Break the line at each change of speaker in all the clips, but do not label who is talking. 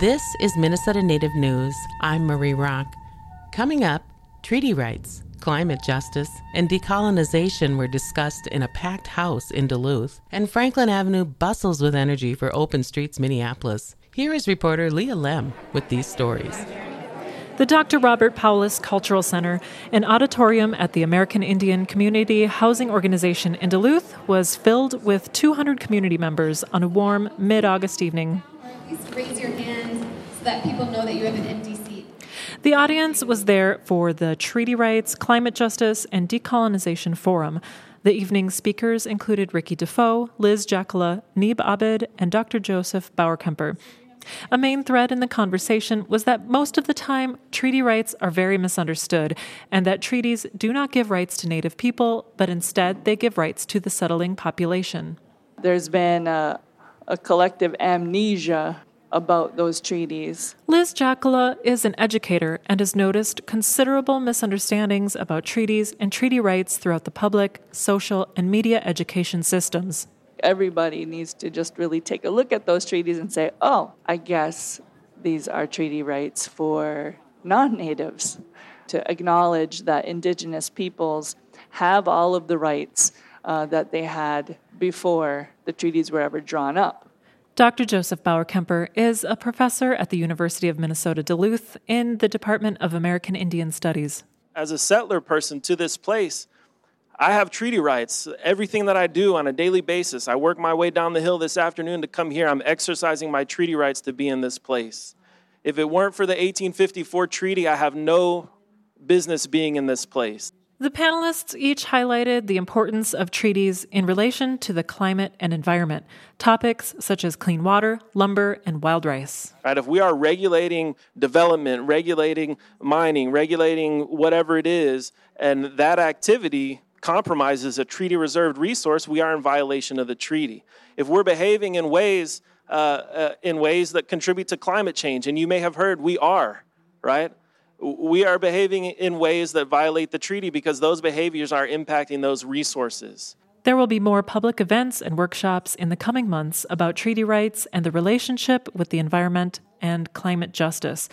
This is Minnesota Native News. I'm Marie Rock. Coming up, treaty rights, climate justice, and decolonization were discussed in a packed house in Duluth, and Franklin Avenue bustles with energy for Open Streets Minneapolis. Here is reporter Leah Lemm with these stories.
The Dr. Robert Powless Cultural Center, an auditorium at the American Indian Community Housing Organization in Duluth, was filled with 200 community members on a warm mid August evening.
Please raise your hand so that people know that you have an empty seat.
The audience was there for the Treaty Rights, Climate Justice, and Decolonization Forum. The evening's speakers included Ricky Defoe, Liz Jaakola, Niib Aubid, and Dr. Joseph Bauerkemper. A main thread in the conversation was that most of the time, treaty rights are very misunderstood, and that treaties do not give rights to Native people, but instead they give rights to the settling population.
There's been a, a collective amnesia about those treaties.
Liz Jaakola is an educator and has noticed considerable misunderstandings about treaties and treaty rights throughout the public, social, and media education systems
everybody needs to just really take a look at those treaties and say, oh, I guess these are treaty rights for non natives. To acknowledge that indigenous peoples have all of the rights uh, that they had before the treaties were ever drawn up.
Dr. Joseph Bauerkemper is a professor at the University of Minnesota Duluth in the Department of American Indian Studies.
As a settler person to this place, I have treaty rights. Everything that I do on a daily basis, I work my way down the hill this afternoon to come here. I'm exercising my treaty rights to be in this place. If it weren't for the 1854 treaty, I have no business being in this place.
The panelists each highlighted the importance of treaties in relation to the climate and environment, topics such as clean water, lumber, and wild rice.
Right, if we are regulating development, regulating mining, regulating whatever it is, and that activity compromises a treaty reserved resource, we are in violation of the treaty. If we're behaving in ways uh, uh, in ways that contribute to climate change, and you may have heard we are, right? We are behaving in ways that violate the treaty because those behaviors are impacting those resources.
There will be more public events and workshops in the coming months about treaty rights and the relationship with the environment and climate justice.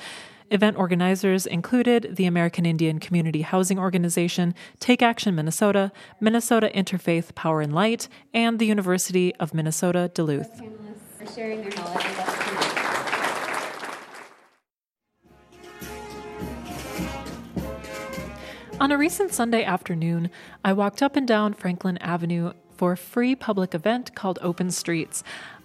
Event organizers included the American Indian Community Housing Organization, Take Action Minnesota, Minnesota Interfaith Power and Light, and the University of Minnesota Duluth. On a recent Sunday afternoon, I walked up and down Franklin Avenue for a free public event called Open Streets.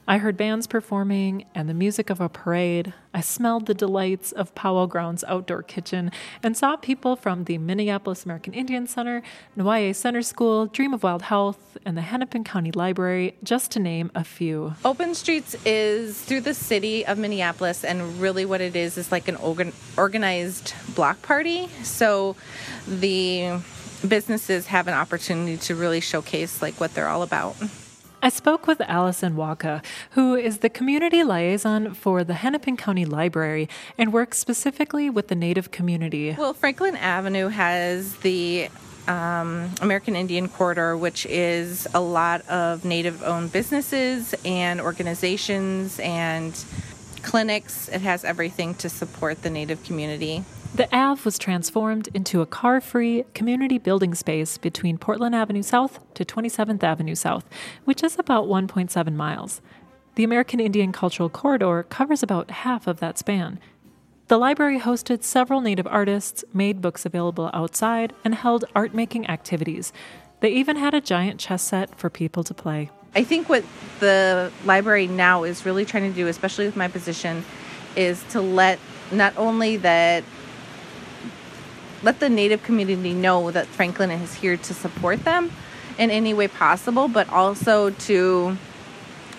I heard bands performing and the music of a parade. I smelled the delights of Pow Wow Grounds outdoor kitchen and saw people from the Minneapolis American Indian Center, Nawayee Center School, Dream of Wild Health, and the Hennepin County Library, just to name a few.
Open Streets is through the city of Minneapolis, and really what it is is like an organ- organized block party. So the businesses have an opportunity to really showcase like what they're all about.
I spoke with Allison Waukau, who is the community liaison for the Hennepin County Library and works specifically with the Native community.
Well, Franklin Avenue has the um, American Indian Quarter, which is a lot of Native owned businesses and organizations and clinics. It has everything to support the Native community.
The Ave was transformed into a car free community building space between Portland Avenue South to 27th Avenue South, which is about 1.7 miles. The American Indian Cultural Corridor covers about half of that span. The library hosted several Native artists, made books available outside, and held art making activities. They even had a giant chess set for people to play.
I think what the library now is really trying to do, especially with my position, is to let not only that let the Native community know that Franklin is here to support them in any way possible, but also to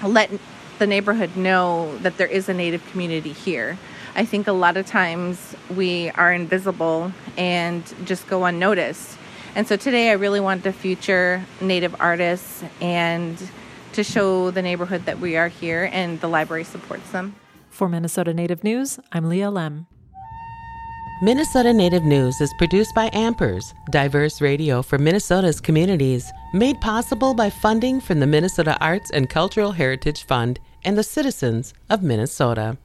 let the neighborhood know that there is a Native community here. I think a lot of times we are invisible and just go unnoticed. And so today I really want to feature Native artists and to show the neighborhood that we are here and the library supports them.
For Minnesota Native News, I'm Leah Lemm.
Minnesota Native News is produced by Ampers, diverse radio for Minnesota's communities, made possible by funding from the Minnesota Arts and Cultural Heritage Fund and the citizens of Minnesota.